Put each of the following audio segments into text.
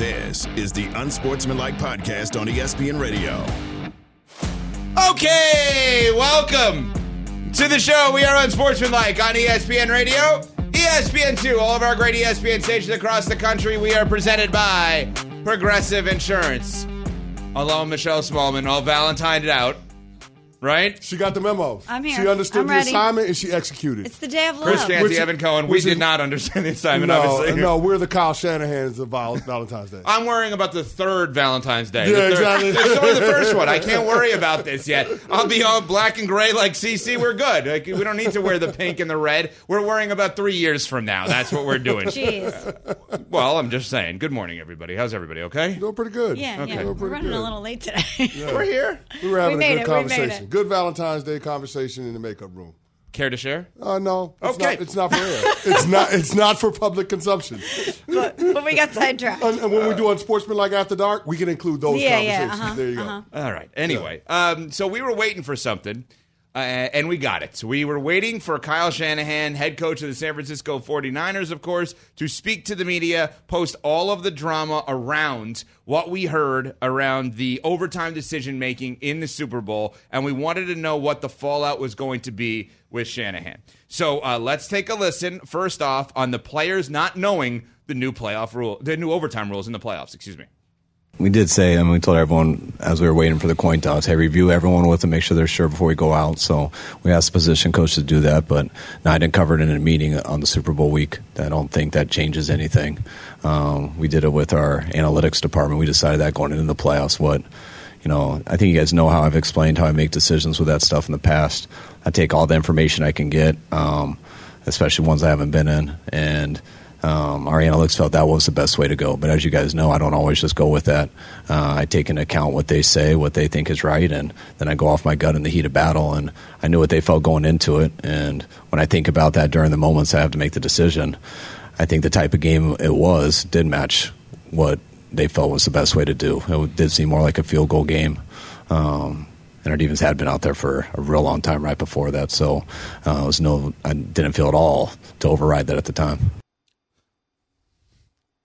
This is the Unsportsmanlike Podcast on ESPN Radio. Okay, welcome to the show. We are Unsportsmanlike on ESPN Radio, ESPN2, all of our great ESPN stations across the country. We are presented by Progressive Insurance. Alone, Michelle Smallman, all Valentine'd out, right? She got the memo. I'm here. She understood I'm the ready. assignment and she executed. It's the day of love. Chris Canty, Which- Evan Cohen. We which did is- not understand the assignment, no, obviously. no, we're the Kyle Shanahan's of Val- Valentine's Day. I'm worrying about the third Valentine's Day. Yeah, The third- exactly. It's only the first one. I can't worry about this yet. I'll be all black and gray like CC. We're good. Like, we don't need to wear the pink and the red. We're worrying about three years from now. That's what we're doing. Jeez. Well, I'm just saying. Good morning, everybody. How's everybody? Okay. Doing pretty good. Yeah, Okay. yeah. We're pretty running good. a little late today. We're here. We were having We a made good it, we made conversation. It. Good Valentine's Day conversation in the makeup room. Care to share? Uh, no, it's Okay. not, it's not for air. it's not. It's not for public consumption. but, but we got sidetracked. And, and when we do Unsportsmanlike After Dark, we can include those Yeah, yeah, conversations. uh-huh, there you go. uh-huh. All right. Anyway, um, so we were waiting for something, uh, and we got it. We were waiting for Kyle Shanahan, head coach of the San Francisco 49ers, of course, to speak to the media, post all of the drama around what we heard around the overtime decision making in the Super Bowl, and we wanted to know what the fallout was going to be with Shanahan. So uh, let's take a listen, first off, on the players not knowing the new playoff rule, the new overtime rules in the playoffs, excuse me. We did say, and we told everyone as we were waiting for the coin toss, hey, review everyone with them, make sure they're sure before we go out. So we asked the position coach to do that, but no, I didn't cover it in a meeting on the Super Bowl week. I don't think that changes anything. Um, we did it with our analytics department. We decided that going into the playoffs, what you know, I think you guys know how I've explained how I make decisions with that stuff in the past. I take all the information I can get, um, especially ones I haven't been in, and um, our analytics felt that was the best way to go. But as you guys know, I don't always just go with that. Uh, I take into account what they say, what they think is right, and then I go off my gut in the heat of battle. And I knew what they felt going into it. And when I think about that during the moments I have to make the decision, I think the type of game it was did match what they felt was the best way to do. It did seem more like a field goal game. Um, and our defense had been out there for a real long time right before that, so uh, it was no, I didn't feel at all to override that at the time.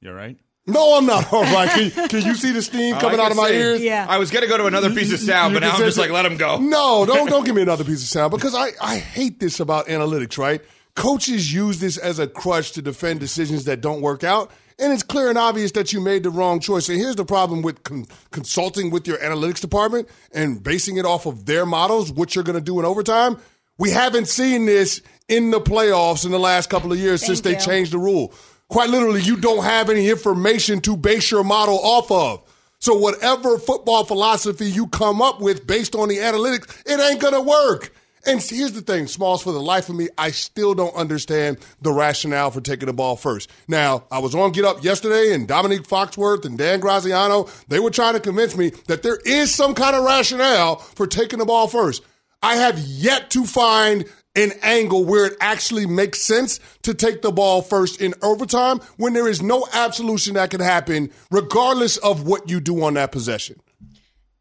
You all right? No, I'm not all right. Can, can you see the steam Oh, coming out of my see. ears? Yeah. I was going to go to another piece of sound, but now I'm just say- like, let him go. No, don't don't give me another piece of sound because I, I hate this about analytics, right? Coaches use this as a crutch to defend decisions that don't work out. And it's clear and obvious that you made the wrong choice. And here's the problem with con- consulting with your analytics department and basing it off of their models, what you're going to do in overtime. We haven't seen this in the playoffs in the last couple of years since they changed the rule. Quite literally, you don't have any information to base your model off of. So whatever football philosophy you come up with based on the analytics, it ain't gonna work. And here's the thing, Smalls, for the life of me, I still don't understand the rationale for taking the ball first. Now, I was on Get Up yesterday, and Dominique Foxworth and Dan Graziano, they were trying to convince me that there is some kind of rationale for taking the ball first. I have yet to find an angle where it actually makes sense to take the ball first in overtime when there is no absolution that can happen regardless of what you do on that possession.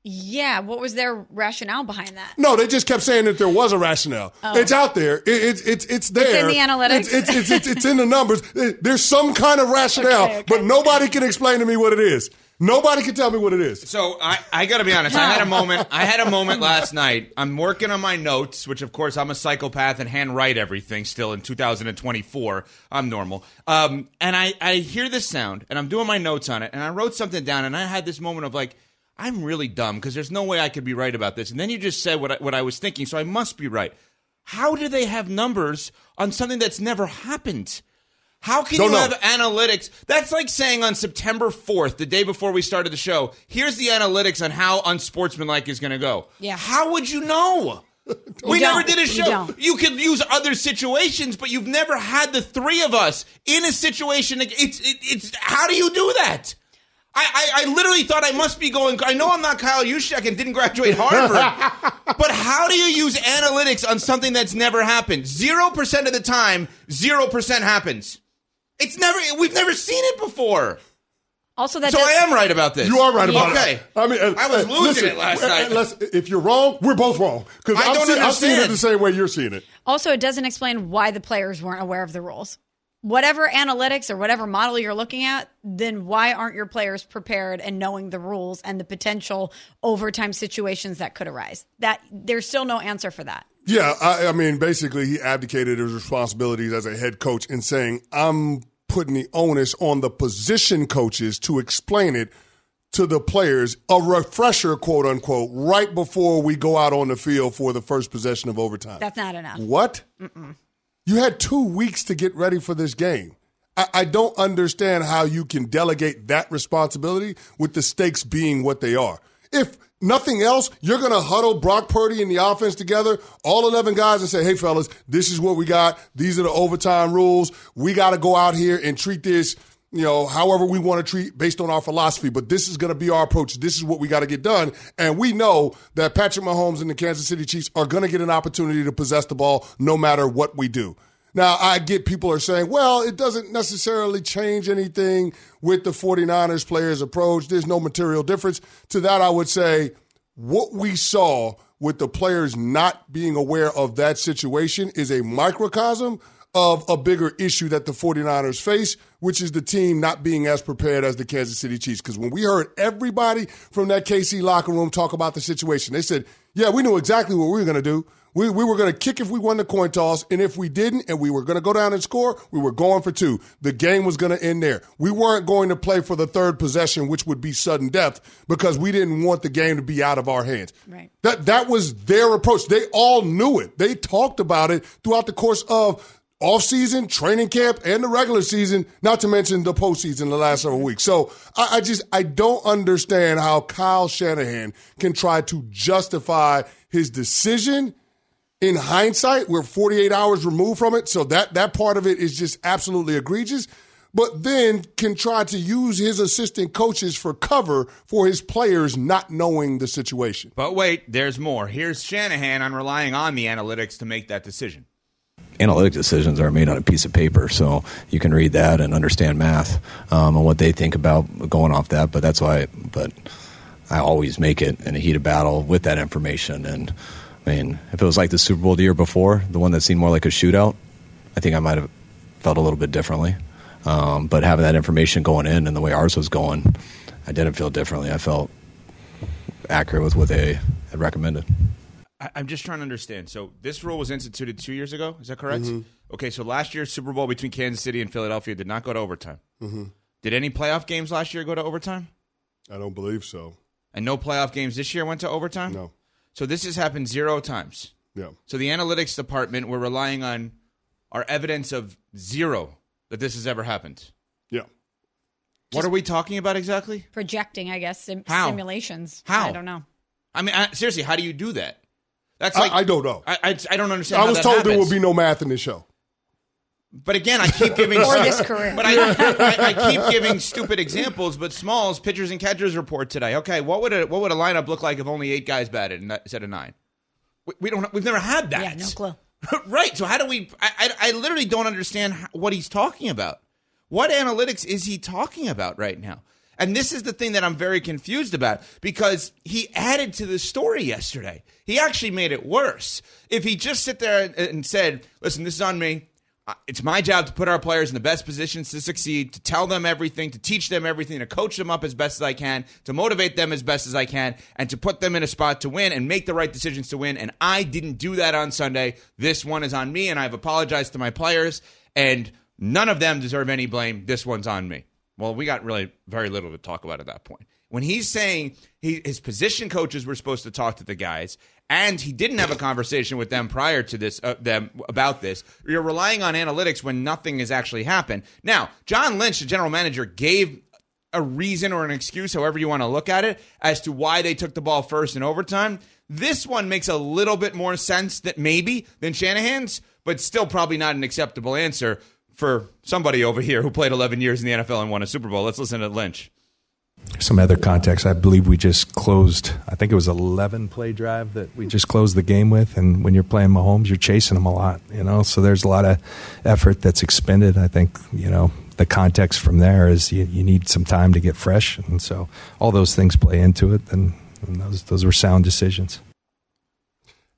Yeah. What was their rationale behind that? No, they just kept saying that there was a rationale. It's out there. It, it's it's it's there. Oh. in the analytics? It's it's it's, it's, it's in the numbers. There's some kind of rationale, Okay, okay. but nobody can explain to me what it is. Nobody can tell me what it is. So I, I got to be honest. I had a moment. I had a moment last night. I'm working on my notes, which of course I'm a psychopath and handwrite everything still in 2024. I'm normal. Um, and I, I hear this sound and I'm doing my notes on it and I wrote something down and I had this moment of like, I'm really dumb because there's no way I could be right about this. And then you just said what I, what I was thinking, so I must be right. How do they have numbers on something that's never happened? How can Don't you know. have analytics? That's like saying on September 4th, the day before we started the show, here's the analytics on how unsportsmanlike is going to go. Yeah. How would you know? we don't. never did a show. don't. You could use other situations, but you've never had the three of us in a situation. It's it, it's how do you do that? I, I, I literally thought I must be going. I know I'm not Kyle Juszczyk and didn't graduate Harvard, but how do you use analytics on something that's never happened? Zero percent of the time, zero percent happens. It's never. We've never seen it before. Also, that So does, I am right about this. You are right about okay. it. I mean, uh, I was uh, losing listen, it last uh, night. uh, let's- if you're wrong, we're both wrong because I I'm, don't see- I'm seeing it the same way you're seeing it. Also, it doesn't explain why the players weren't aware of the rules. Whatever analytics or whatever model you're looking at, then why aren't your players prepared and knowing the rules and the potential overtime situations that could arise? That there's still no answer for that. Yeah, I, I mean, basically, he abdicated his responsibilities as a head coach in saying, I'm putting the onus on the position coaches to explain it to the players, a refresher, quote unquote, right before we go out on the field for the first possession of overtime. That's not enough. What? Mm-mm. You had two weeks to get ready for this game. I, I don't understand how you can delegate that responsibility with the stakes being what they are. If nothing else, you're going to huddle Brock Purdy and the offense together, all 11 guys, and say, hey, fellas, this is what we got. These are the overtime rules. We got to go out here and treat this you know, however we want to treat based on our philosophy, but this is going to be our approach. This is what we got to get done. And we know that Patrick Mahomes and the Kansas City Chiefs are going to get an opportunity to possess the ball no matter what we do. Now, I get people are saying, well, it doesn't necessarily change anything with the 49ers players' approach. There's no material difference. To that, I would say what we saw with the players not being aware of that situation is a microcosm of a bigger issue that the 49ers face, which is the team not being as prepared as the Kansas City Chiefs. Because when we heard everybody from that KC locker room talk about the situation, they said, yeah, we knew exactly what we were going to do. We, we were going to kick if we won the coin toss, and if we didn't, and we were going to go down and score, we were going for two. The game was going to end there. We weren't going to play for the third possession, which would be sudden death, because we didn't want the game to be out of our hands. Right. That that was their approach. They all knew it. They talked about it throughout the course of off-season, training camp, and the regular season, not to mention the postseason the last several weeks. So I, I, just I don't understand how Kyle Shanahan can try to justify his decision in hindsight. We're 48 hours removed from it, so that that part of it is just absolutely egregious. But then can try to use his assistant coaches for cover for his players not knowing the situation. But wait, there's more. Here's Shanahan on relying on the analytics to make that decision analytic decisions are made on a piece of paper, so you can read that and understand math um, and what they think about going off that. But that's why, but I always make it in a heat of battle with that information. And I mean, if it was like the Super Bowl the year before, the one that seemed more like a shootout, I think I might have felt a little bit differently. Um, but having that information going in and the way ours was going, I didn't feel differently. I felt accurate with what they had recommended. I, am just trying to understand. So this rule was instituted two years ago. Is that correct? Mm-hmm. Okay. So last year's Super Bowl between Kansas City and Philadelphia did not go to overtime. Mm-hmm. Did any playoff games last year go to overtime? I don't believe so. And no playoff games this year went to overtime. No. So this has happened zero times. Yeah. So the analytics department we're relying on our evidence of zero that this has ever happened. Yeah. What are we talking about exactly? Projecting, I guess, sim- How? simulations. How? I don't know. I mean, I, seriously, how do you do that? That's like I, I don't know. I, I, I don't understand. I was told happens. there will be no math in this show. But again, I keep giving or this career. But I, I, I, keep giving stupid examples. But Smalls pitchers and catchers report today. Okay, what would a what would a lineup look like if only eight guys batted instead of nine? We, we don't. We've never had that. Yeah, no clue. right. So how do we? I, I, I literally don't understand what he's talking about. What analytics is he talking about right now? And this is the thing that I'm very confused about because he added to the story yesterday. He actually made it worse. If he just sit there and said, "Listen, this is on me it's my job to put our players in the best positions to succeed, to tell them everything, to teach them everything, to coach them up as best as I can, to motivate them as best as I can, and to put them in a spot to win and make the right decisions to win. And I didn't do that on Sunday. This one is on me, and I've apologized to my players, and none of them deserve any blame. This one's on me. Well, we got really very little to talk about at that point. When he's saying he, his position coaches were supposed to talk to the guys, and he didn't have a conversation with them prior to this uh, them about this. You're relying on analytics when nothing has actually happened. Now, John Lynch, the general manager, gave a reason or an excuse, however you want to look at it, as to why they took the ball first in overtime. This one makes a little bit more sense that maybe than Shanahan's, but still probably not an acceptable answer for somebody over here who played 11 years in the NFL and won a Super Bowl. Let's listen to Lynch some other context. I believe we just closed. I think it was eleven play drive that we just closed the game with. And when you're playing Mahomes, you're chasing him a lot, you know. So there's a lot of effort that's expended. I think you know the context from there is you, you need some time to get fresh, and so all those things play into it. And, and those those were sound decisions.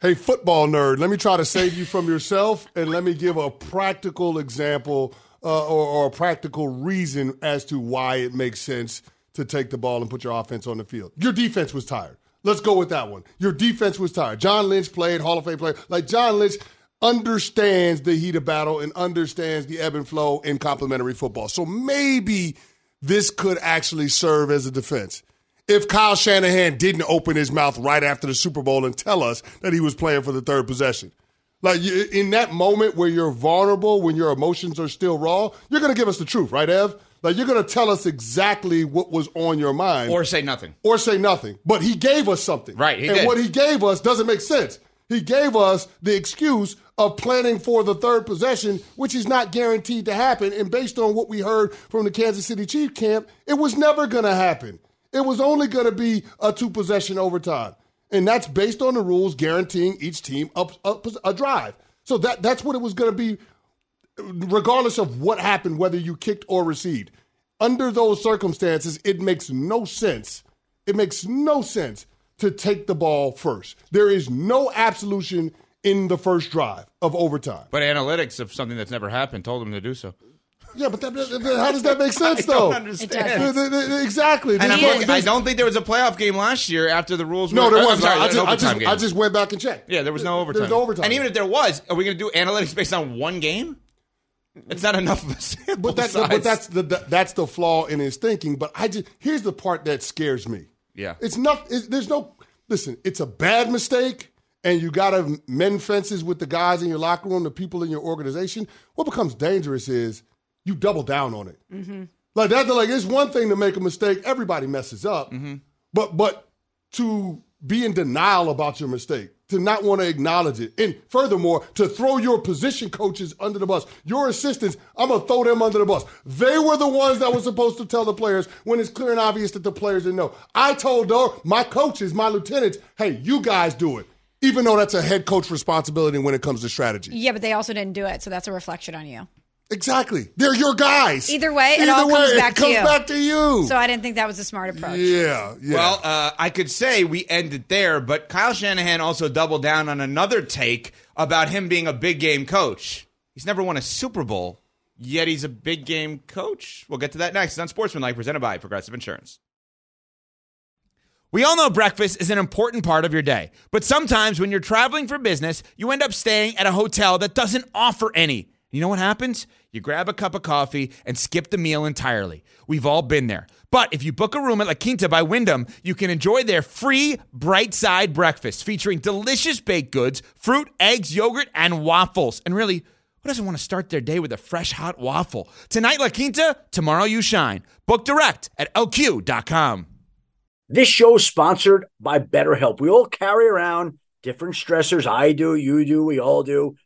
Hey, football nerd, let me try to save you from yourself, and let me give a practical example uh, or, or a practical reason as to why it makes sense to take the ball and put your offense on the field. Your defense was tired. Let's go with that one. Your defense was tired. John Lynch played Hall of Fame player. Like John Lynch understands the heat of battle and understands the ebb and flow in complementary football. So maybe this could actually serve as a defense. If Kyle Shanahan didn't open his mouth right after the Super Bowl and tell us that he was playing for the third possession. Like in that moment where you're vulnerable, when your emotions are still raw, you're going to give us the truth, right, Ev? Like you're going to tell us exactly what was on your mind, Or say nothing. or say nothing. But he gave us something, Right, he and did. what he gave us doesn't make sense. He gave us the excuse of planning for the third possession, which is not guaranteed to happen. And based on what we heard from the Kansas City Chief camp, it was never going to happen. It was only going to be a two possession overtime. And that's based on the rules guaranteeing each team a drive. So that, that's what it was going to be, regardless of what happened, whether you kicked or received. Under those circumstances, it makes no sense. It makes no sense to take the ball first. There is no absolution in the first drive of overtime. But analytics of something that's never happened told them to do so. Yeah, but that, that- that- how does that make sense, though? I don't understand. It Exactly. And I'm no- looking, I don't think there was a playoff game last year after the rules No, were. there I'm wasn't. sorry, I an just, I, just, game. I just went back and checked. yeah, there was no overtime. There's no overtime. And even if there was, are we going to do analytics based on one game? It's not enough of a sample but that's size. but that's the, the that's the flaw in his thinking. But I just here's the part that scares me. Yeah. it's not. It's, there's no. Listen, it's a bad mistake, and you got to mend fences with the guys in your locker room, the people in your organization. What becomes dangerous is you double down on it. Mm-hmm. Like that. Like it's one thing to make a mistake. Everybody messes up, mm-hmm. but but to be in denial about your mistake, to not want to acknowledge it, and furthermore, to throw your position coaches under the bus, your assistants, I'm gonna throw them under the bus. They were the ones that were supposed to tell the players when it's clear and obvious that the players didn't know. I told though my coaches, my lieutenants, hey, you guys do it. Even though that's a head coach responsibility when it comes to strategy. Yeah, but they also didn't do it, so that's a reflection on you. Exactly. They're your guys. Either way, it Either all comes way, back it to comes you. back to you. So I didn't think that was a smart approach. yeah, yeah. Well, uh, I could say we ended there, but Kyle Shanahan also doubled down on another take about him being a big game coach. He's never won a Super Bowl, yet he's a big game coach. We'll get to that next on Sportsmanlike, presented by Progressive Insurance. We all know breakfast is an important part of your day, but sometimes when you're traveling for business, you end up staying at a hotel that doesn't offer any. You know what happens? You grab a cup of coffee and skip the meal entirely. We've all been there. But if you book a room at La Quinta by Wyndham, you can enjoy their free bright side breakfast featuring delicious baked goods, fruit, eggs, yogurt, and waffles. And really, who doesn't want to start their day with a fresh hot waffle? Tonight, La Quinta, tomorrow, you shine. Book direct at lq.com. This show is sponsored by BetterHelp. We all carry around different stressors. I do, you do, we all do,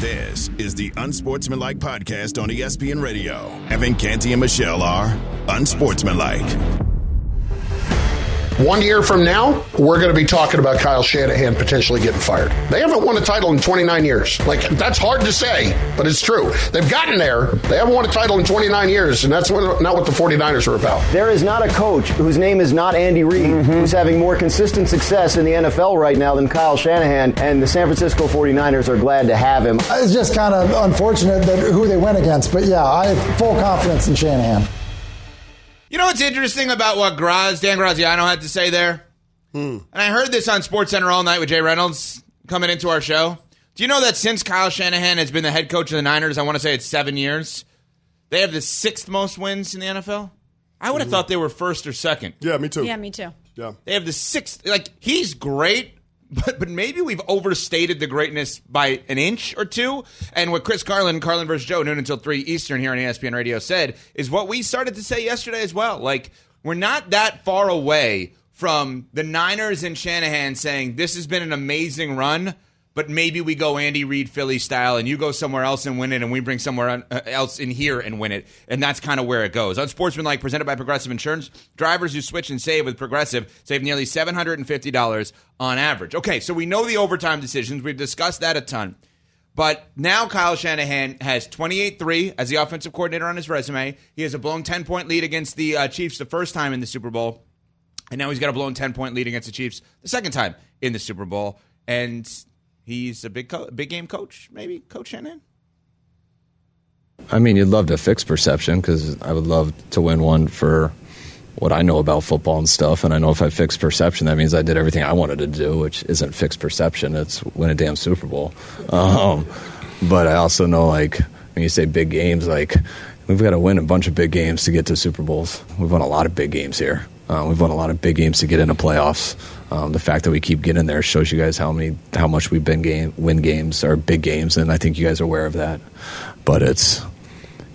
This is the Unsportsmanlike podcast on ESPN Radio. Evan Canty and Michelle are Unsportsmanlike. One year from now, we're going to be talking about Kyle Shanahan potentially getting fired. They haven't won a title in 29 years. Like, that's hard to say, but it's true. They've gotten there. They haven't won a title in 29 years, and that's what, not what the 49ers are about. There is not a coach whose name is not Andy Reid mm-hmm. who's having more consistent success in the NFL right now than Kyle Shanahan, and the San Francisco 49ers are glad to have him. It's just kind of unfortunate that who they went against, but yeah, I have full confidence in Shanahan. You know what's interesting about what Graz, Dan Graziano had to say there? Hmm. And I heard this on SportsCenter all night with Jay Reynolds coming into our show. Do you know that since Kyle Shanahan has been the head coach of the Niners, I want to say it's seven years, they have the sixth most wins in the NFL? I would have hmm. thought they were first or second. Yeah, me too. Yeah, me too. Yeah. They have the sixth. Like he's great, but but maybe we've overstated the greatness by an inch or two. And what Chris Carlin, Carlin versus Joe, noon until three Eastern here on ESPN Radio said is what we started to say yesterday as well. Like we're not that far away from the Niners and Shanahan saying this has been an amazing run. But maybe we go Andy Reid Philly style, and you go somewhere else and win it, and we bring somewhere uh, else in here and win it, and that's kind of where it goes. Unsportsmanlike, presented by Progressive Insurance, drivers who switch and save with Progressive save nearly seven hundred and fifty dollars on average. Okay, so we know the overtime decisions. We've discussed that a ton. But now Kyle Shanahan has 28-3 as the offensive coordinator on his resume. He has a blown 10-point lead against the uh, Chiefs the first time in the Super Bowl. And now he's got a blown 10-point lead against the Chiefs the second time in the Super Bowl. And he's a big co- big game coach, maybe, Coach Shanahan? I mean, you'd love to fix perception because I would love to win one for what I know about football and stuff. And I know if I fix perception, that means I did everything I wanted to do, which isn't fix perception. It's win a damn Super Bowl. Um, but I also know, like, when you say big games, like, we've got to win a bunch of big games to get to Super Bowls. We've won a lot of big games here. Uh, we've won a lot of big games to get into playoffs. Um, the fact that we keep getting there shows you guys how many, how much we've been game win games or big games, and I think you guys are aware of that. But it's,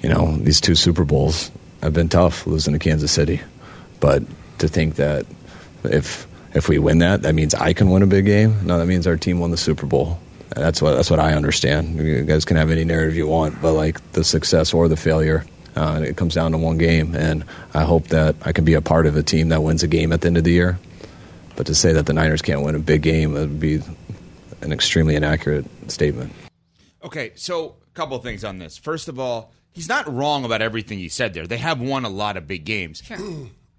you know, these two Super Bowls have been tough losing to Kansas City. But to think that if if we win that, that means I can win a big game. No, that means our team won the Super Bowl. And that's what that's what I understand. You guys can have any narrative you want, but like the success or the failure, uh, it comes down to one game. And I hope that I can be a part of a team that wins a game at the end of the year. But to say that the Niners can't win a big game would be an extremely inaccurate statement. Okay, so a couple of things on this. First of all, he's not wrong about everything he said there. They have won a lot of big games. Sure.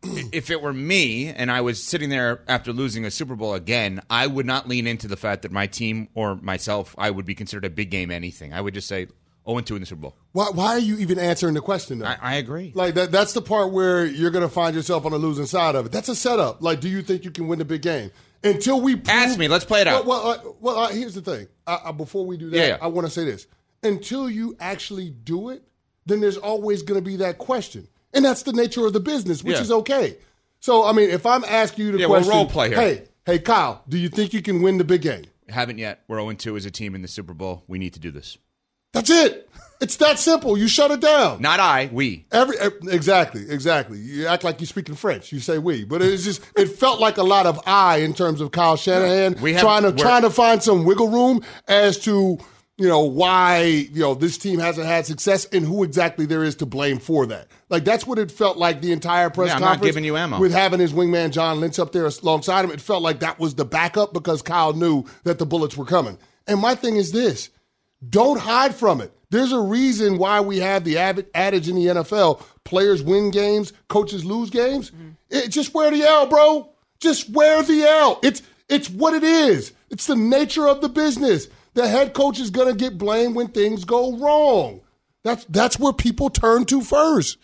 if it were me and I was sitting there after losing a Super Bowl again, I would not lean into the fact that my team or myself, I would be considered a big game anything. I would just say 0 2 in the Super Bowl. Why, why are you even answering the question though? I, I agree. Like that that's the part where you're gonna find yourself on the losing side of it. That's a setup. Like, do you think you can win the big game? Until we prove, Ask me. Let's play it out. Well, well, uh, well uh, here's the thing. Uh, before we do that, Yeah, yeah. I want to say this. Until you actually do it, then there's always going to be that question, and that's the nature of the business, which Yeah. is okay. So, I mean, if I'm asking you the Yeah, we'll question, role play here. hey, hey, Kyle, do you think you can win the big game? Haven't yet. We're 0 2 as a team in the Super Bowl. We need to do this. That's it. It's that simple. You shut it down. Not I, we. Every exactly, exactly. You act like you speak in French. You say we, but it's just it felt like a lot of I in terms of Kyle Shanahan We have- trying to trying to find some wiggle room as to you know why you know this team hasn't had success and who exactly there is to blame for that. Like that's what it felt like the entire press Yeah, I'm not conference. giving you ammo. with having his wingman John Lynch up there alongside him. It felt like that was the backup because Kyle knew that the bullets were coming. And my thing is this: don't hide from it. There's a reason why we have the adage in the NFL players win games, coaches lose games. Mm-hmm. It, just wear the L, bro. Just wear the L. It's, it's what it is. It's the nature of the business. The head coach is going to get blamed when things go wrong. That's, that's where people turn to first.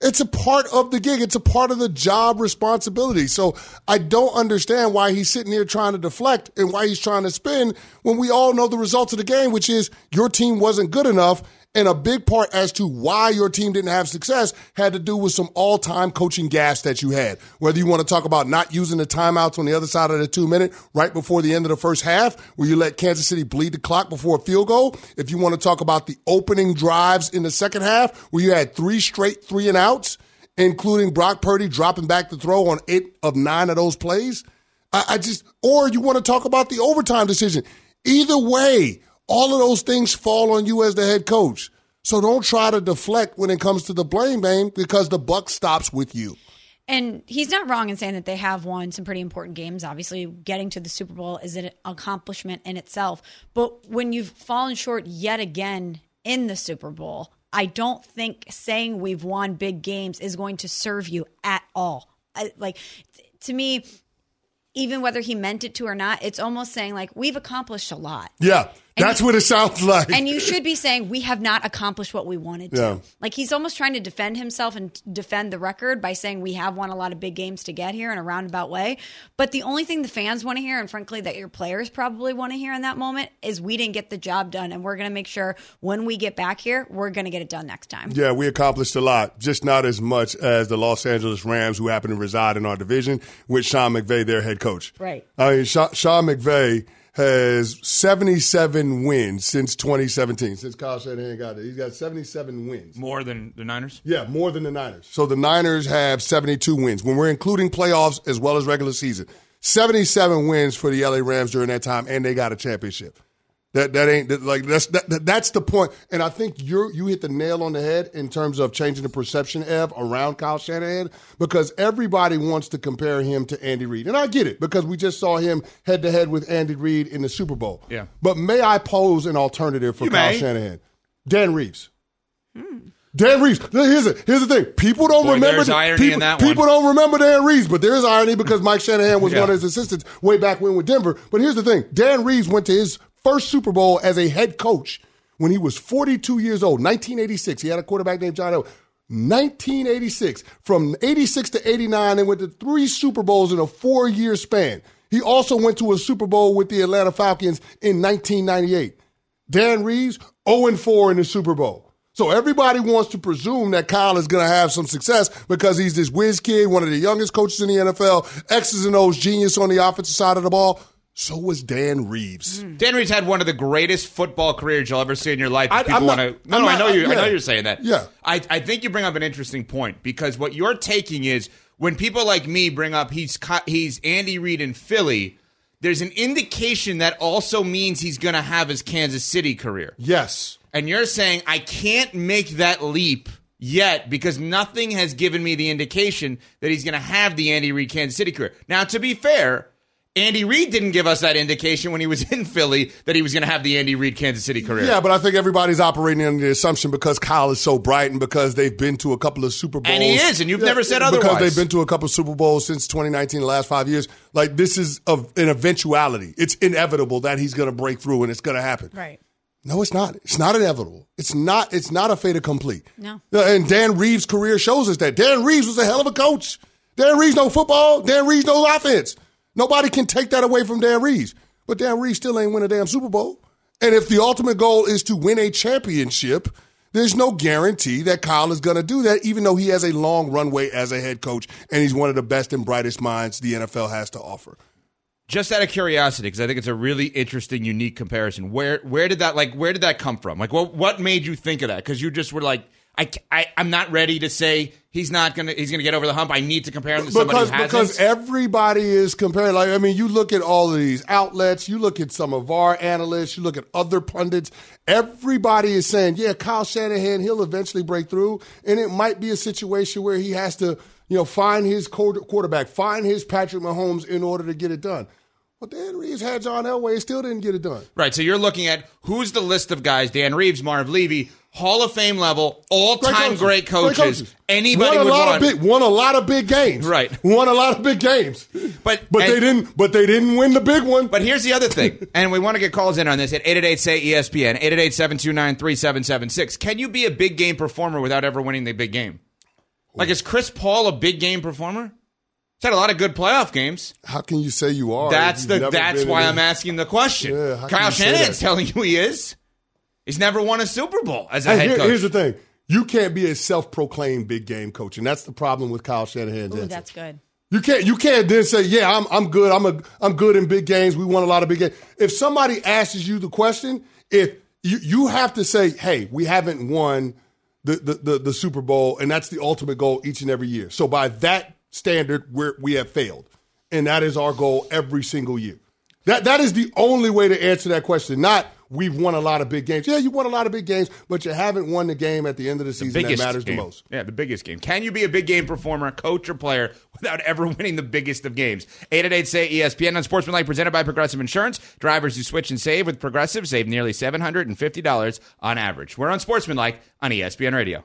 It's a part of the gig. It's a part of the job responsibility. So I don't understand why he's sitting here trying to deflect and why he's trying to spin when we all know the results of the game, which is your team wasn't good enough. And a big part as to why your team didn't have success had to do with some all time coaching gas that you had. Whether you want to talk about not using the timeouts on the other side of the two minute right before the end of the first half, where you let Kansas City bleed the clock before a field goal. If you want to talk about the opening drives in the second half, where you had three straight three and outs, including Brock Purdy dropping back the throw on eight of nine of those plays. I, I just, or you want to talk about the overtime decision. Either way, all of those things fall on you as the head coach. So don't try to deflect when it comes to the blame game because the buck stops with you. And he's not wrong in saying that they have won some pretty important games. Obviously, getting to the Super Bowl is an accomplishment in itself. But when you've fallen short yet again in the Super Bowl, I don't think saying we've won big games is going to serve you at all. I, like, to me, even whether he meant it to or not, it's almost saying like we've accomplished a lot. Yeah. That's what it sounds like. And you should be saying we have not accomplished what we wanted to. Yeah. Like he's almost trying to defend himself and defend the record by saying we have won a lot of big games to get here in a roundabout way. But the only thing the fans want to hear, and frankly that your players probably want to hear in that moment, is we didn't get the job done, and we're going to make sure when we get back here, we're going to get it done next time. Yeah, we accomplished a lot, just not as much as the Los Angeles Rams, who happen to reside in our division, with Sean McVay, their head coach. Right. I mean, Sean, Sean McVay has 77 wins since 2017, since Kyle Shanahan got there. He's got 77 wins. More than the Niners? Yeah, more than the Niners. So the Niners have 72 wins when we're including playoffs as well as regular season. 77 wins for the LA Rams during that time, and they got a championship. That that ain't that, like that's that, that- that's the point. And I think you you hit the nail on the head in terms of changing the perception Ev around Kyle Shanahan because everybody wants to compare him to Andy Reid, and I get it because we just saw him head to head with Andy Reid in the Super Bowl. Yeah. But may I pose an alternative for You Kyle may. Shanahan? Dan Reeves. Dan Reeves. Here's the, here's the thing. People don't Boy, remember. there's the- irony people, in that one. people don't remember Dan Reeves, but there is irony because Mike Shanahan was Yeah. one of his assistants way back when with Denver. But here's the thing: Dan Reeves went to his first Super Bowl as a head coach when he was 42 years old, 1986. He had a quarterback named John Elway. 1986. From 86 to 89, they went to three Super Bowls in a four-year span. He also went to a Super Bowl with the Atlanta Falcons in 1998. Dan Reeves, 0 4 in the Super Bowl. So everybody wants to presume that Kyle is going to have some success because he's this whiz kid, one of the youngest coaches in the NFL, X's and O's genius on the offensive side of the ball. So was Dan Reeves. Hmm. Dan Reeves had one of the greatest football careers you'll ever see in your life. I- people want to. No, I'm no, I know you. I know you're saying that. Yeah. I, I think you bring up an interesting point because what you're taking is when people like me bring up he's he's Andy Reid in Philly. There's an indication that also means he's going to have his Kansas City career. Yes. And you're saying I can't make that leap yet because nothing has given me the indication that he's going to have the Andy Reid Kansas City career. Now, to be fair, Andy Reid didn't give us that indication when he was in Philly that he was going to have the Andy Reid Kansas City career. Yeah, but I think everybody's operating under the assumption because Kyle is so bright and because they've been to a couple of Super Bowls. And he is, and you've never said Because otherwise. Because they've been to a couple of Super Bowls since 2019, the last five years. Like, this is of an eventuality. It's inevitable that he's going to break through and it's going to happen. Right. No, it's not. It's not inevitable. It's not. It's not a fait accompli. No. And Dan Reeves' career shows us that Dan Reeves was a hell of a coach. Dan Reeves no football. Dan Reeves no offense. Nobody can take that away from Dan Reeves. But Dan Reeves still ain't win a damn Super Bowl. And if the ultimate goal is to win a championship, there's no guarantee that Kyle is going to do that, even though he has a long runway as a head coach and he's one of the best and brightest minds the NFL has to offer. Just out of curiosity, because I think it's a really interesting, unique comparison. Where where did that like where did that come from? Like what what made you think of that? Because you just were like, I, I I'm not ready to say he's not gonna he's gonna get over the hump. I need to compare him to somebody because who hasn't. because everybody is comparing. Like I mean, you look at all of these outlets, you look at some of our analysts, you look at other pundits. Everybody is saying, "Yeah, Kyle Shanahan, he'll eventually break through," and it might be a situation where he has to, you know, find his quarterback, find his Patrick Mahomes in order to get it done. Well, Dan Reeves had John Elway, still didn't get it done. Right. So you're looking at who's the list of guys: Dan Reeves, Marv Levy, Hall of Fame level, all-time great coaches. Anybody won a lot of big, won a lot of big games. Right. won a lot of big games. But But and- they didn't. But they didn't win the big one. But here's the other thing, and we want to get calls in on this at 888 say ESPN, 888 729 3776. Can you be a big game performer without ever winning the big game? Like, is Chris Paul a big game performer? He's had a lot of good playoff games. How can you say you are? That's the that's why I'm asking the question. Yeah, Kyle Shanahan's telling you he is. He's never won a Super Bowl as a Hey, head here- coach. here's the thing: you can't be a self-proclaimed big game coach, and that's the problem with Kyle Shanahan's Ooh, answer. that's good. You can't you can't then say, yeah, I'm I'm good. I'm a I'm good in big games. We won a lot of big games. If somebody asks you the question, if you you have to say, hey, we haven't won the the the, the Super Bowl, and that's the ultimate goal each and every year. So by that standard, we're we have failed, and that is our goal every single year. That that is the only way to answer that question. Not we've won a lot of big games. Yeah, you won a lot of big games, but you haven't won the game at the end of the season that matters game. the most. Yeah, the biggest game. Can you be a big game performer, coach, or player without ever winning the biggest of games? 888 say ESPN on Sportsmanlike presented by Progressive Insurance. Drivers who switch and save with Progressive save nearly $750 on average. We're on Sportsmanlike on ESPN Radio.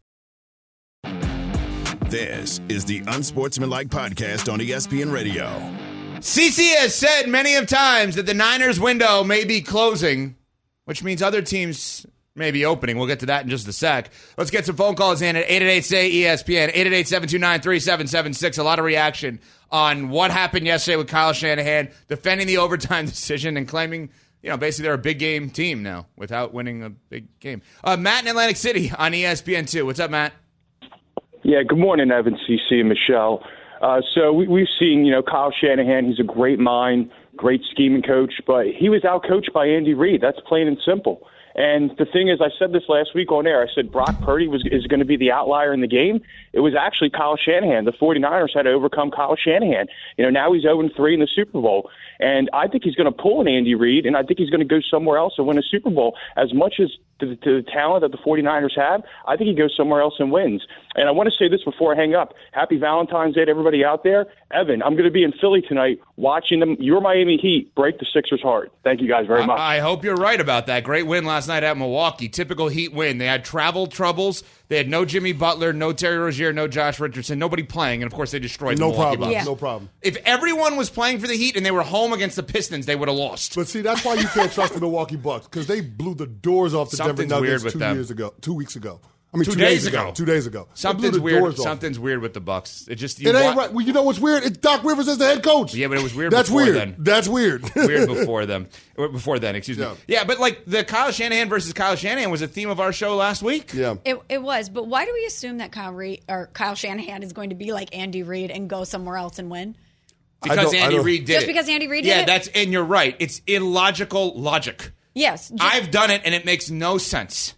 This is the Unsportsmanlike Podcast on ESPN Radio. CC has said many of times that the Niners window may be closing, which means other teams may be opening. We'll get to that in just a sec. Let's get some phone calls in at 888 say ESPN, 888 729 3776. A lot of reaction on what happened yesterday with Kyle Shanahan defending the overtime decision and claiming, you know, basically they're a big game team now without winning a big game. Uh, Matt in Atlantic City on E ESPN2. What's up, Matt? Yeah, good morning, Evan, CC, and Michelle. Uh, so we, we've seen, you know, Kyle Shanahan. He's a great mind, great scheming coach, but he was outcoached by Andy Reid. That's plain and simple. And the thing is, I said this last week on air. I said Brock Purdy was is going to be the outlier in the game. It was actually Kyle Shanahan. The 49ers had to overcome Kyle Shanahan. You know, now he's 0 3 in the Super Bowl. And I think he's going to pull an Andy Reid, and I think he's going to go somewhere else and win a Super Bowl. As much as to, to the talent that the 49ers have, I think he goes somewhere else and wins. And I want to say this before I hang up. Happy Valentine's Day to everybody out there. Evan, I'm going to be in Philly tonight watching them, your Miami Heat break the Sixers' heart. Thank you guys very much. I, I hope you're right about that. Great win last night at Milwaukee. Typical Heat win. They had travel troubles. They had no Jimmy Butler, no Terry Rozier, no Josh Richardson, nobody playing, and of course they destroyed the No Milwaukee problem. Bucks. No problem. If everyone was playing for the Heat and they were home against the Pistons, they would have lost. But see, that's why you can't trust the Milwaukee Bucks because they blew the doors off the Something's Denver weird Nuggets two them. years ago, two weeks ago. I mean, Two two, days days, ago. Two days ago. Something's weird. doors off. Something's weird with the Bucks. It just you It ain't wa- right. Well, you know what's weird? It's Doc Rivers as the head coach. Yeah, but it was weird. That's before weird. Then. That's weird. weird before them. Before then, excuse me. Yeah. Yeah, but like the Kyle Shanahan versus Kyle Shanahan was a theme of our show last week. Yeah. It, it was, but why do we assume that Kyle Reed or Kyle Shanahan is going to be like Andy Reid and go somewhere else and win? Because Andy don't- Reid did Just it. because Andy Reid did yeah, it? that's and you're right. It's illogical logic. Yes, just- I've done it and it makes no sense.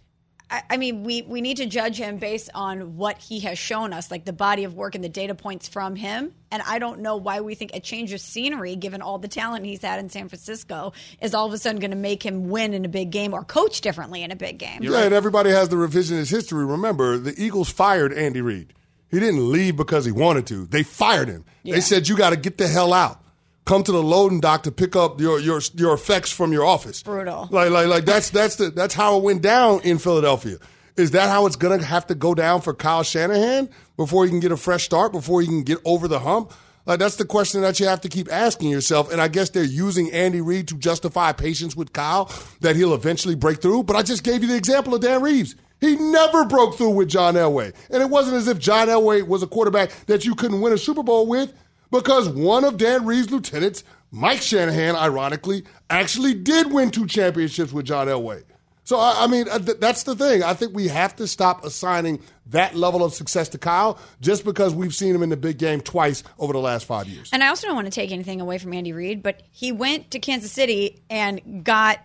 I, mean, we we need to judge him based on what he has shown us, like the body of work and the data points from him. And I don't know why we think a change of scenery, given all the talent he's had in San Francisco, is all of a sudden going to make him win in a big game or coach differently in a big game. yeah, and everybody has the revisionist history. Remember, the Eagles fired Andy Reid. He didn't leave because he wanted to. They fired him. Yeah. They said you got to get the hell out. Come to the loading dock to pick up your your your effects from your office. Brutal. Like like like that's that's the that's how it went down in Philadelphia. Is that how it's gonna have to go down for Kyle Shanahan before he can get a fresh start, before he can get over the hump? Like that's the question that you have to keep asking yourself. And I guess they're using Andy Reid to justify patience with Kyle that he'll eventually break through. But I just gave you the example of Dan Reeves. He never broke through with John Elway. And it wasn't as if John Elway was a quarterback that you couldn't win a Super Bowl with because one of Dan Reeves' lieutenants, Mike Shanahan, ironically, actually did win two championships with John Elway. So, I, I mean, uh, th- that's the thing. I think we have to stop assigning that level of success to Kyle just because we've seen him in the big game twice over the last five years. And I also don't want to take anything away from Andy Reid, but he went to Kansas City and got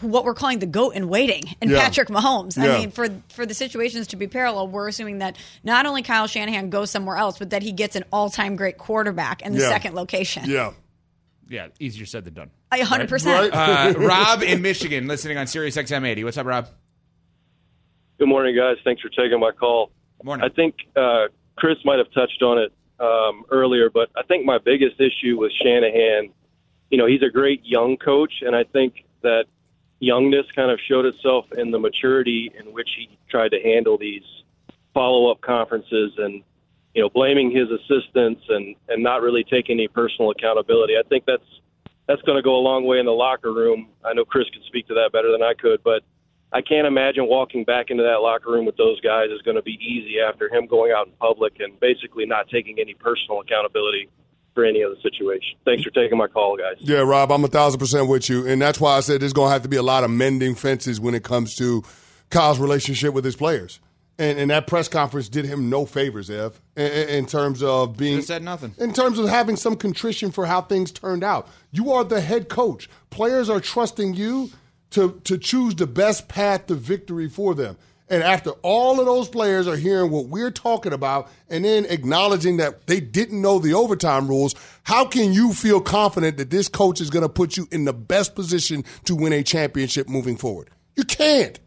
what we're calling the goat in waiting and Yeah. Patrick Mahomes. Yeah. I mean, for for the situations to be parallel, we're assuming that not only Kyle Shanahan goes somewhere else, but that he gets an all time great quarterback in the Yeah. second location. Yeah. Yeah, easier said than done. A hundred percent. Uh, Rob in Michigan, listening on Sirius XM 80. What's up, Rob? Good morning, guys. Thanks for taking my call. Good morning. I think uh, Chris might have touched on it um, earlier, but I think my biggest issue with Shanahan, you know, he's a great young coach, and I think that youngness kind of showed itself in the maturity in which he tried to handle these follow up conferences and you know blaming his assistants and and not really taking any personal accountability. I think that's that's going to go a long way in the locker room. I know Chris could speak to that better than I could, but I can't imagine walking back into that locker room with those guys is going to be easy after him going out in public and basically not taking any personal accountability for any other situation. Thanks for taking my call, guys. Yeah, Rob, I'm a thousand percent with you, and that's why I said there's going to have to be a lot of mending fences when it comes to Kyle's relationship with his players. And, and that press conference did him no favors, Ev, in, in terms of being Just said nothing. in terms of having some contrition for how things turned out. You are the head coach. Players are trusting you to to choose the best path to victory for them. And after all of those players are hearing what we're talking about and then acknowledging that they didn't know the overtime rules, how can you feel confident that this coach is going to put you in the best position to win a championship moving forward? You can't.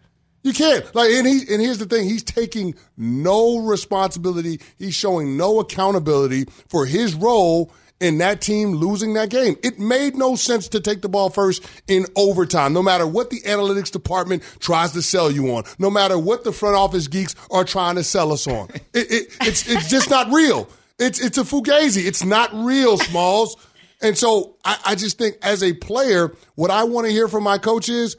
You can't. Like, and he and here's the thing: he's taking no responsibility. He's showing no accountability for his role in that team losing that game. It made no sense to take the ball first in overtime, no matter what the analytics department tries to sell you on, no matter what the front office geeks are trying to sell us on. It, it, it's it's just not real. It's it's a fugazi. It's not real, Smalls. And so I, I just think as a player, what I want to hear from my coach is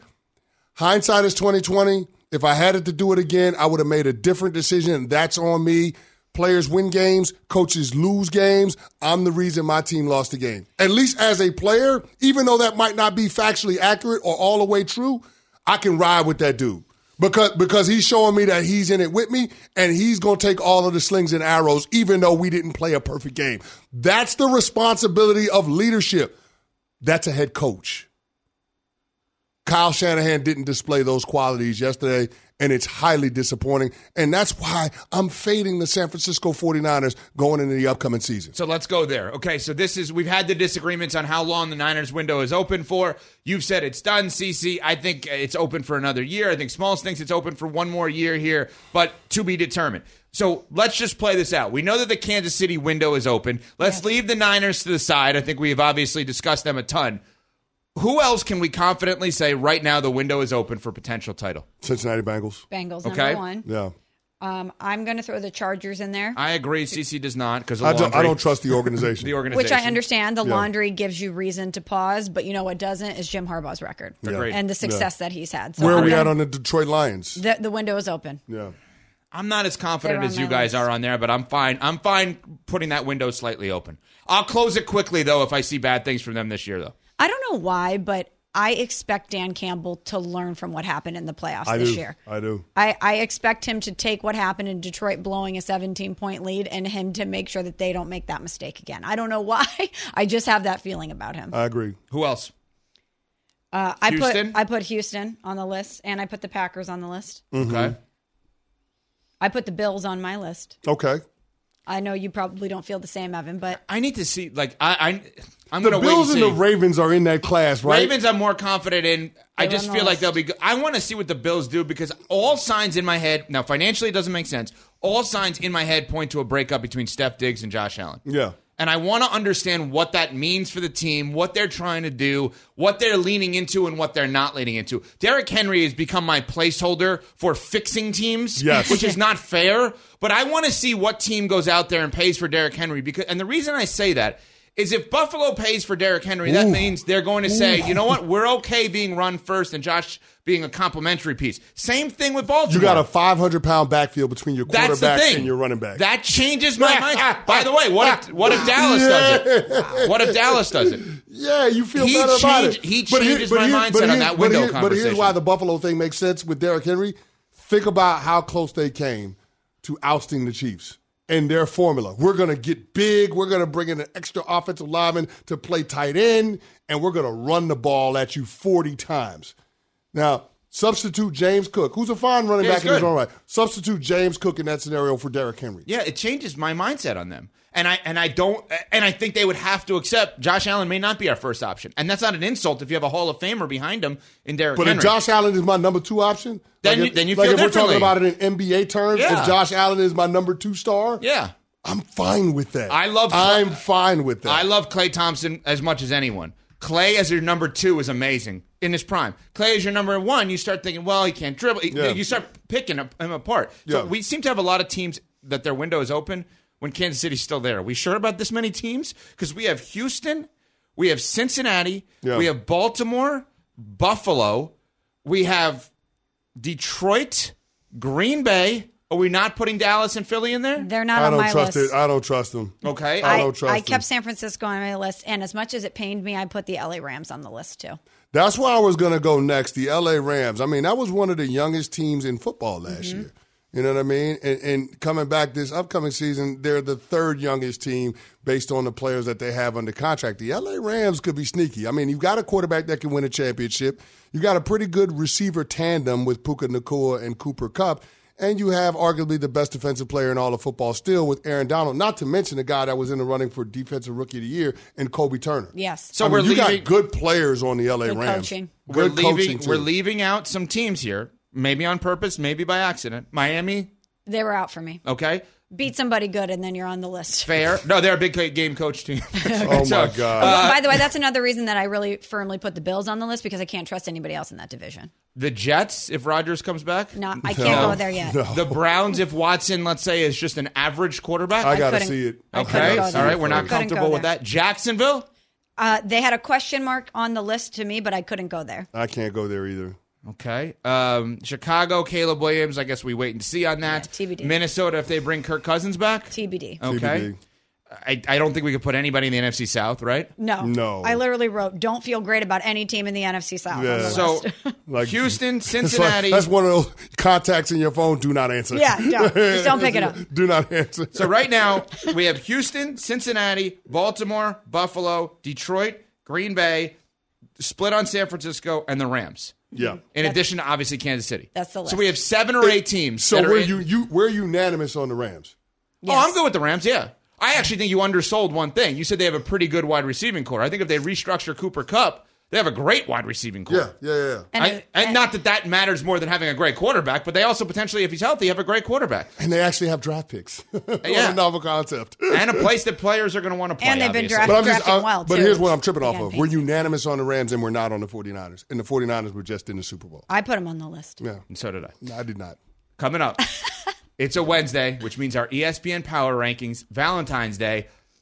hindsight is 2020. If I had it to do it again, I would have made a different decision. That's on me. Players win games, coaches lose games. I'm the reason my team lost the game. At least as a player, even though that might not be factually accurate or all the way true, I can ride with that dude. Because because he's showing me that he's in it with me and he's gonna take all of the slings and arrows, even though we didn't play a perfect game. That's the responsibility of leadership. That's a head coach. Kyle Shanahan didn't display those qualities yesterday, and it's highly disappointing. And that's why I'm fading the San Francisco 49ers going into the upcoming season. So let's go there. Okay, so this is we've had the disagreements on how long the Niners window is open for. You've said it's done, CC. I think it's open for another year. I think Smalls thinks it's open for one more year here, but to be determined. So let's just play this out. We know that the Kansas City window is open. Let's leave the Niners to the side. I think we have obviously discussed them a ton. Who else can we confidently say right now the window is open for potential title? Cincinnati Bengals. Bengals Okay. number one. Yeah. Um, I'm going to throw the Chargers in there, I agree. CC does not because I don't, I don't trust the organization. the organization, which I understand. The Yeah. laundry gives you reason to pause, but you know what doesn't is Jim Harbaugh's record Yeah. Agreed. and the success Yeah. that he's had. So Where are I'm we gonna- at on the Detroit Lions? The, the window is open. Yeah. I'm not as confident They're as you my guys list. are on there, but I'm fine. I'm fine putting that window slightly open. I'll close it quickly though if I see bad things from them this year though. I don't know why, but I expect Dan Campbell to learn from what happened in the playoffs I this do. year. I do. I, I expect him to take what happened in Detroit blowing a 17 point lead and him to make sure that they don't make that mistake again. I don't know why. I just have that feeling about him. I agree. Who else? Uh, I Houston? put I put Houston on the list and I put the Packers on the list. Mm-hmm. Okay. I put the Bills on my list. Okay. I know you probably don't feel the same, Evan, but I need to see like I, I I'm The Bills and and the. Ravens are in that class, right? Ravens, I'm more confident in. I just feel the like they'll be good. I want to see what the Bills do because all signs in my head now financially it doesn't make sense. All signs in my head point to a breakup between Steph Diggs and Josh Allen. Yeah. And I want to understand what that means for the team, what they're trying to do, what they're leaning into, and what they're not leaning into. Derrick Henry has become my placeholder for fixing teams, Yes. which is not fair. But I want to see what team goes out there and pays for Derrick Henry. Because, and the reason I say that is if Buffalo pays for Derrick Henry, that Ooh. means they're going to say, Ooh. you know what, we're okay being run first and Josh being a complimentary piece. Same thing with Baltimore. You got a 500 pound backfield between your quarterback and your running back. That changes my mind. By the way, what if what if Dallas does it? What if Dallas does it? Yeah, you feel He better about it. he But changes but my here- mindset but on that but window here- But here's why the Buffalo thing makes sense with Derrick Henry. Think about how close they came to ousting the Chiefs and their formula. We're going to get big. We're going to bring in an extra offensive lineman to play tight end, and we're going to run the ball at you 40 times. Now, substitute James Cook, who's a fine running Yeah, back in his own right. Substitute James Cook in that scenario for Derrick Henry. Yeah, it changes my mindset on them. And I and I don't and I think they would have to accept Josh Allen may not be our first option. And that's not an insult if you have a Hall of Famer behind him in Derrick Henry. But Henry. if Josh Allen is my number two option, Then like you- if, then you like feel if we're talking about it in NBA terms, Yeah. if Josh Allen is my number two star, yeah. I'm fine with that. I love. I'm fine with that. I love Klay Thompson as much as anyone. Klay as your number two is amazing in his prime. Klay as your number one, you start thinking, well, he can't dribble. Yeah. You start picking him apart. So Yeah. we seem to have a lot of teams that their window is open when Kansas City's still there. Are we sure about this many teams? Because we have Houston, we have Cincinnati, Yeah. we have Baltimore, Buffalo, we have Detroit, Green Bay. Are we not putting Dallas and Philly in there? They're not I on don't my trust list. it. I don't trust them. Okay. I I, don't trust I kept them. San Francisco on my list, and as much as it pained me, I put the LA Rams on the list too. That's where I was going to go next. The LA Rams. I mean, that was one of the youngest teams in football last Mm-hmm. year. You know what I mean? And, and coming back this upcoming season, they're the third youngest team based on the players that they have under contract. The LA Rams could be sneaky. I mean, you've got a quarterback that can win a championship. You got a pretty good receiver tandem with Puka Nacua and Cooper Kupp. And you have arguably the best defensive player in all of football still with Aaron Donald, not to mention the guy that was in the running for Defensive Rookie of the Year and Kobie Turner. Yes. So I we're you leaving. got good players on the LA Good Rams. coaching. we're Good leaving. coaching, too. We're leaving out some teams here, maybe on purpose, maybe by accident. Miami, They were out for me. okay, Beat somebody good, and then you're on the list. fair. No, they're a big co- game coach team. Oh So, my God! Well, by the way, that's another reason that I really firmly put the Bills on the list because I can't trust anybody else in that division. the Jets, if Rodgers comes back. Not, I can't No. go there yet. The Browns, if Watson, let's say, is just an average quarterback. I got to couldn't- see it. I okay, couldn't go all there. right, we're not Couldn't go comfortable with there. that. Jacksonville. Uh, they had a question mark on the list to me, but I couldn't go there. I can't go there either. Okay. Um, Chicago, Caleb Williams. I guess we wait and see on that. Yeah, TBD. Minnesota, if they bring Kirk Cousins back. TBD. Okay. TBD. I, I don't think we could put anybody in the NFC South, right? No. No. I literally wrote, don't feel great about any team in the NFC South. on Yeah. the So list. Like Houston, It's like- Cincinnati. that's one of those contacts in your phone. Do not answer. Yeah, don't. Just don't pick it up. Do not answer. So right now we have Houston, Cincinnati, Baltimore, Buffalo, Detroit, Green Bay, split on San Francisco, and the Rams. Yeah. In addition to obviously Kansas City. That's the list. So we have seven or eight teams. So that are we're in- you you we're unanimous on the Rams. Oh, I'm good with the Rams. Yeah. I actually think you undersold one thing. You said they have a pretty good wide receiving core. I think if they restructure Cooper Kupp, they have a great wide receiving core. Yeah, yeah, yeah. And I- it- and, not that that matters more than having a great quarterback, but they also potentially, if he's healthy, have a great quarterback And they actually have draft picks. Yeah. on a novel concept. and a place that players are going to want to play. And they've been obviously. draft- But I'm just drafting uh, well, but too. here's what I'm tripping off Again, of. We're unanimous on the Rams and we're not on the 49ers. And the 49ers were just in the Super Bowl. I put them on the list. Yeah. And so did I. No, I did not. Coming up, it's a Wednesday, which means our ESPN Power Rankings, Valentine's Day,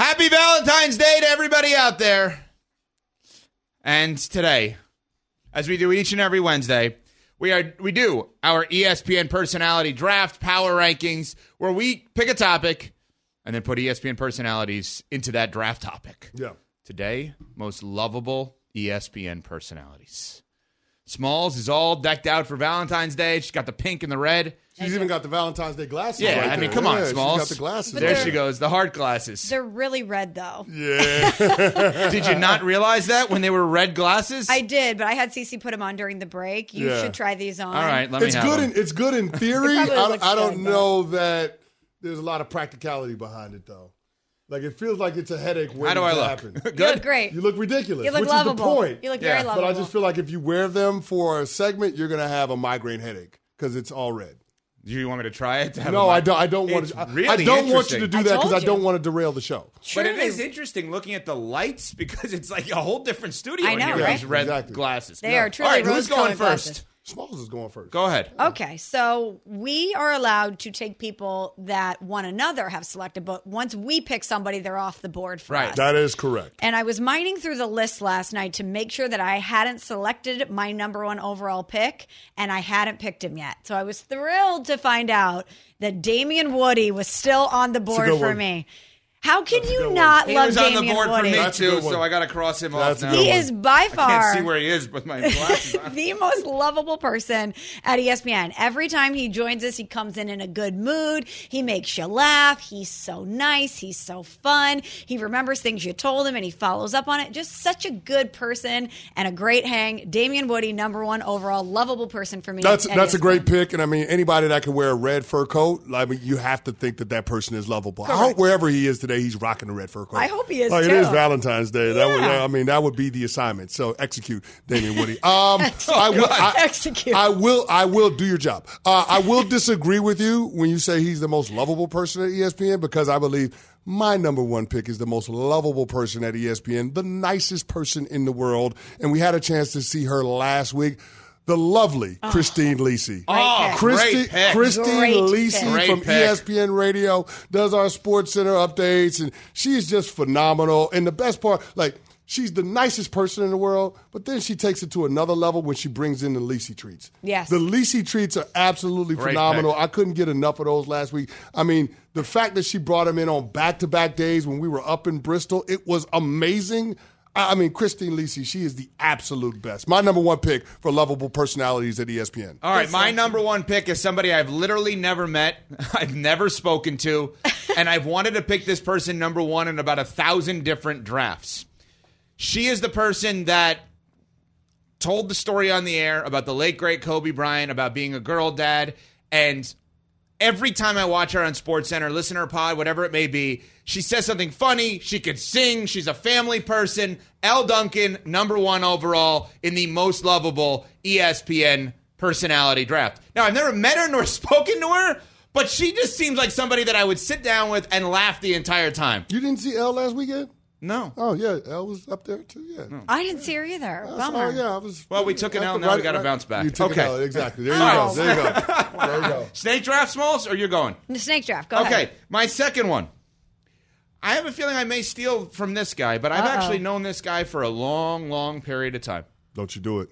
Happy Valentine's Day to everybody out there. And today, as we do each and every Wednesday, we are we do our ESPN personality draft power rankings where we pick a topic and then put ESPN personalities into that draft topic. Yeah. Today, most lovable ESPN personalities. Smalls is all decked out for Valentine's Day. She's got the pink and the red. She's even got the Valentine's Day glasses. Yeah, right I mean, there. come on, Yeah, Smalls. She's got the glasses. There she goes, the heart glasses. They're really red, though. Yeah. Did you not realize that when they were red glasses? I did, but I had Cece put them on during the break. You Yeah. should try these on. All right, let me it's have good. them. In, it's good in theory. I, I don't good, know that there's a lot of practicality behind it, though. Like it feels like it's a headache waiting How do I to look? happen. Good. You look great. You look ridiculous. You look which lovable. is the point. You look very Yeah. But I just feel like if you wear them for a segment, you're gonna have a migraine headache because it's all red. Do you want me to try it? to have No, a- I don't. I don't want It's to. I- Really I don't want you interesting. to do I that because told I you. don't want to derail the show. But it Truly. is interesting looking at the lights because it's like a whole different studio I in know, here with right? these red Exactly. glasses. They are truly All right, who's rose-colored going first? glasses. Smalls is going first. Go ahead. Okay, so we are allowed to take people that one another have selected, but once we pick somebody, they're off the board for Right. us. That is correct. And I was mining through the list last night to make sure that I hadn't selected my number one overall pick, and I hadn't picked him yet. So I was thrilled to find out that Damien Woody was still on the board for one. me. How can That's a you good one. not He love was on Damian the board Woody? for me That's too, so I got to cross him That's off now. He is by I far can't see where he is with my glasses the most lovable person at ESPN. Every time he joins us, he comes in in a good mood. He makes you laugh. He's so nice. He's so fun. He remembers things you told him and he follows up on it. Just such a good person and a great hang. Damien Woody, number one overall lovable person for me. That's at that's a great pick, and I mean anybody that can wear a red fur coat, I mean you have to think that that person is lovable. I hope wherever he is today, he's rocking the red fur coat. I hope he is, Like, It is Valentine's Day. That would, Yeah. I mean that would be the assignment. So execute, Damien Woody. Um, I will I, Execute. I will. I will do your job. Uh, I will disagree with you when you say he's the most lovable person at ESPN because I believe. My number one pick is the most lovable person at ESPN, the nicest person in the world. And we had a chance to see her last week. The lovely oh. Christine Lisi. Oh, pick. Christi- great pick. Christine Great Lisi from pick. ESPN Radio does our Sports Center updates, and she's just phenomenal. And the best part, like, she's the nicest person in the world, but then she takes it to another level when she brings in the Lisi treats. Yes. The Lisi treats are absolutely Great phenomenal. pick. I couldn't get enough of those last week. I mean, the fact that she brought them in on back to back days when we were up in Bristol, it was amazing. I I mean, Christine Lisi, she is the absolute best. My number one pick for lovable personalities at ESPN. All right, my number one pick is somebody I've literally never met, I've never spoken to, and I've wanted to pick this person number one in about a thousand different drafts. She is the person that told the story on the air about the late great Kobe Bryant, about being a girl dad, and every time I watch her on Sports Center, listen to her pod, whatever it may be, she says something funny. She could sing. She's a family person. Elle Duncan, number one overall in the most lovable ESPN personality draft. Now, I've never met her nor spoken to her, but she just seems like somebody that I would sit down with and laugh the entire time. You didn't see Elle last weekend? No. Oh yeah, Elle was up there too. Yeah. I didn't see her either. Oh, Bummer. yeah, I was. Well, we took an I L, could now write we gotta bounce back. You took Okay. an L, exactly. There you Oh. go. There you go. There you go. Snake draft, Smalls, or you're going? The snake draft. Go ahead. okay, my second one. I have a feeling I may steal from this guy, but I've Uh-oh. actually known this guy for a long, long period of time. Don't you do it.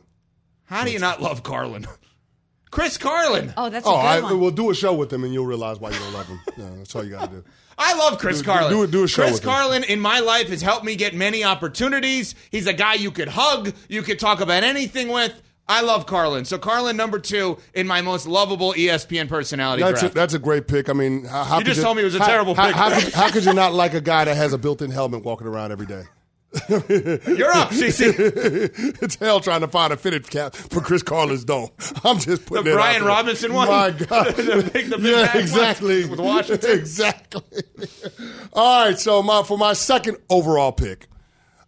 How do you not love Carlin? Chris Carlin. Oh, that's a Oh, good I, one. we'll do a show with him, and you'll realize why you don't love him. Yeah, that's all you got to do. I love Chris Do- do- Carlin. do it- do a show Chris with him. Carlin in my life has helped me get many opportunities. He's a guy you could hug, you could talk about anything with. I love Carlin. So Carlin number two in my most lovable ESPN personality That's a, that's a great pick. I mean, how, how You could just told me it was a how- terrible how, pick. How, could, how could you not like a guy that has a built-in helmet walking around every day? You're up, CC. it's hell trying to find a fitted cap for Chris Carlin's dome. I'm just putting The Brian. Robinson one? My God, The big- the big yeah, exactly. with Washington? exactly. All right, so my for my second overall pick,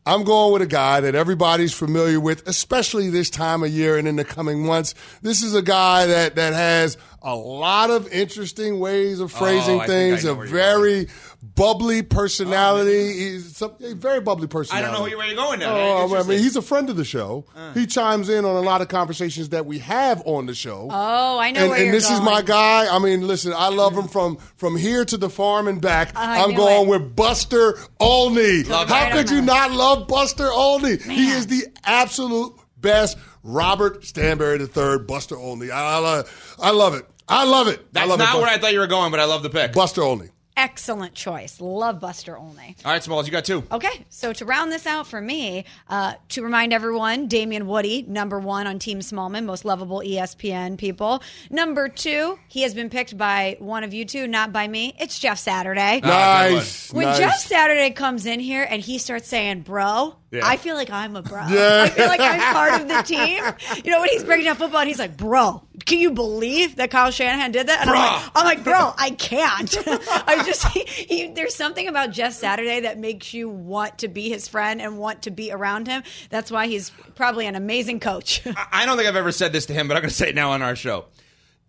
I'm going with a guy that everybody's familiar with, especially this time of year and in the coming months. This is a guy that that has a lot of interesting ways of phrasing Oh, I think I things, a where you're very bubbly oh, personality. He's some, a very bubbly personality. I don't know where you're going now. Oh, I mean, he's a friend of the show. Uh. He chimes in on a lot of conversations that we have on the show. Oh, I know and, where and you're this is my guy. I mean, listen, I love him from from here to the farm and back. Oh, I I'm going it. with Buster Olney. Love How it. could you not love Buster Olney? He is the absolute best. Robert Stanberry III, Buster Olney. I, I, I love it. I love it. I That's love not it. where I thought you were going, but I love the pick. Buster Olney. Excellent choice. Love Buster Olney. All right, Smalls, you got two. Okay, so to round this out for me, uh, to remind everyone, Damian Woody, number one on Team Smallmon, most lovable ESPN people. Number two, he has been picked by one of you two, not by me. It's Jeff Saturday. Ah, good Nice. when nice. Jeff Saturday comes in here and he starts saying, bro, Yeah. I feel like I'm a bro. Yeah. I feel like I'm part of the team. You know, when he's breaking down football and he's like, bro, can you believe that Kyle Shanahan did that? And I'm like, I'm like, bro, I can't. I just, he, he, there's something about Jeff Saturday that makes you want to be his friend and want to be around him. That's why he's probably an amazing coach. I don't think I've ever said this to him, but I'm going to say it now on our show.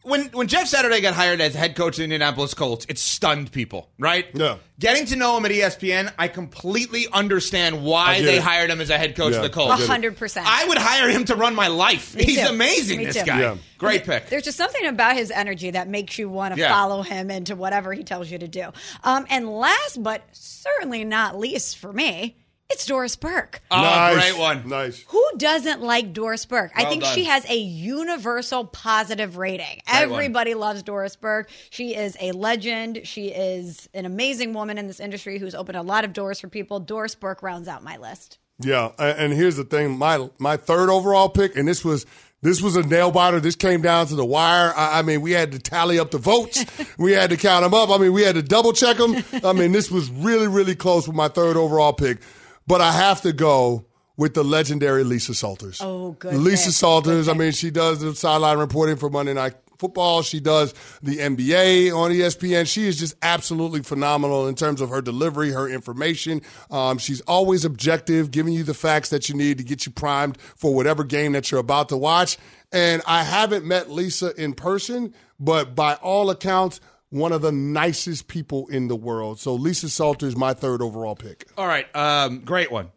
When when Jeff Saturday got hired as head coach of the Indianapolis Colts, it stunned people, right? Yeah. Getting to know him at ESPN, I completely understand why they it. hired him as a head coach Yeah, of the Colts. get hundred percent. I would hire him to run my life. Me He's too. amazing, Me this too. guy. Yeah. Great pick. There's just something about his energy that makes you want to Yeah. follow him into whatever he tells you to do. Um, and last but certainly not least for me, it's Doris Burke. Oh, nice. great one. Nice. Who doesn't like Doris Burke? I think done. she has a universal positive rating. Great one. Everybody loves Doris Burke. She is a legend. She is an amazing woman in this industry who's opened a lot of doors for people. Doris Burke rounds out my list. Yeah, and here's the thing: my my third overall pick, and this was this was a nail biter. This came down to the wire. I, I mean, we had to tally up the votes. we had to count them up. I mean, we had to double check them. I mean, this was really really close with my third overall pick. But I have to go with the legendary Lisa Salters. Oh, good Lisa. Salters. I mean, she does the sideline reporting for Monday Night Football. She does the NBA on ESPN. She is just absolutely phenomenal in terms of her delivery, her information. Um, she's always objective, giving you the facts that you need to get you primed for whatever game that you're about to watch. And I haven't met Lisa in person, but by all accounts, one of the nicest people in the world. So Lisa Salter is my third overall pick. All right, um, great one.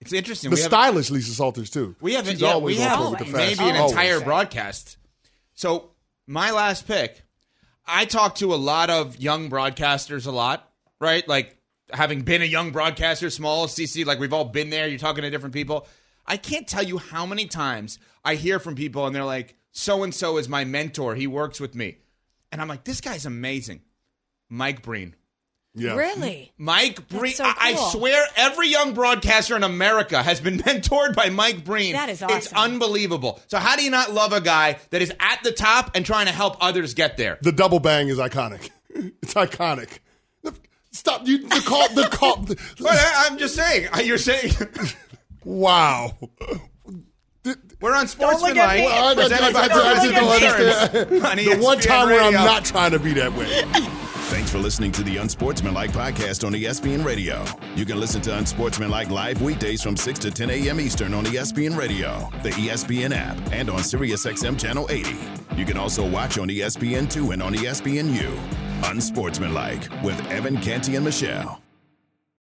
It's interesting. The we have- stylish Lisa Salters too. We have She's yeah, always we on have point with the maybe fashion. an Always. entire broadcast. So my last pick, I talk to a lot of young broadcasters a lot, right? Like having been a young broadcaster, small CC, like we've all been there. You're talking to different people. I can't tell you how many times I hear from people and they're like, "So and so is my mentor. He works with me," and I'm like, "This guy's amazing." Mike Breen. Yeah. Really? Mike Breen. so I, I swear every young broadcaster in America has been mentored by Mike Breen. That is It's unbelievable. So how do you not love a guy that is at the top and trying to help others get there? The double bang is iconic. It's iconic. Stop you the call the call But I, I'm just saying. You're saying Wow. We're on look at Sportsmanlike. me. Well, I- I- I- by I- I just Progressive don't Insurance understand. on The one ESPN time where I'm not trying to be that way. Thanks for listening to the Unsportsmanlike podcast on ESPN Radio. You can listen to Unsportsmanlike live weekdays from 6 to 10 a.m. Eastern on ESPN Radio, the ESPN app, and on SiriusXM Channel 80. You can also watch on E ESPN2 and on ESPNU. Unsportsmanlike with Evan Canty and Michelle.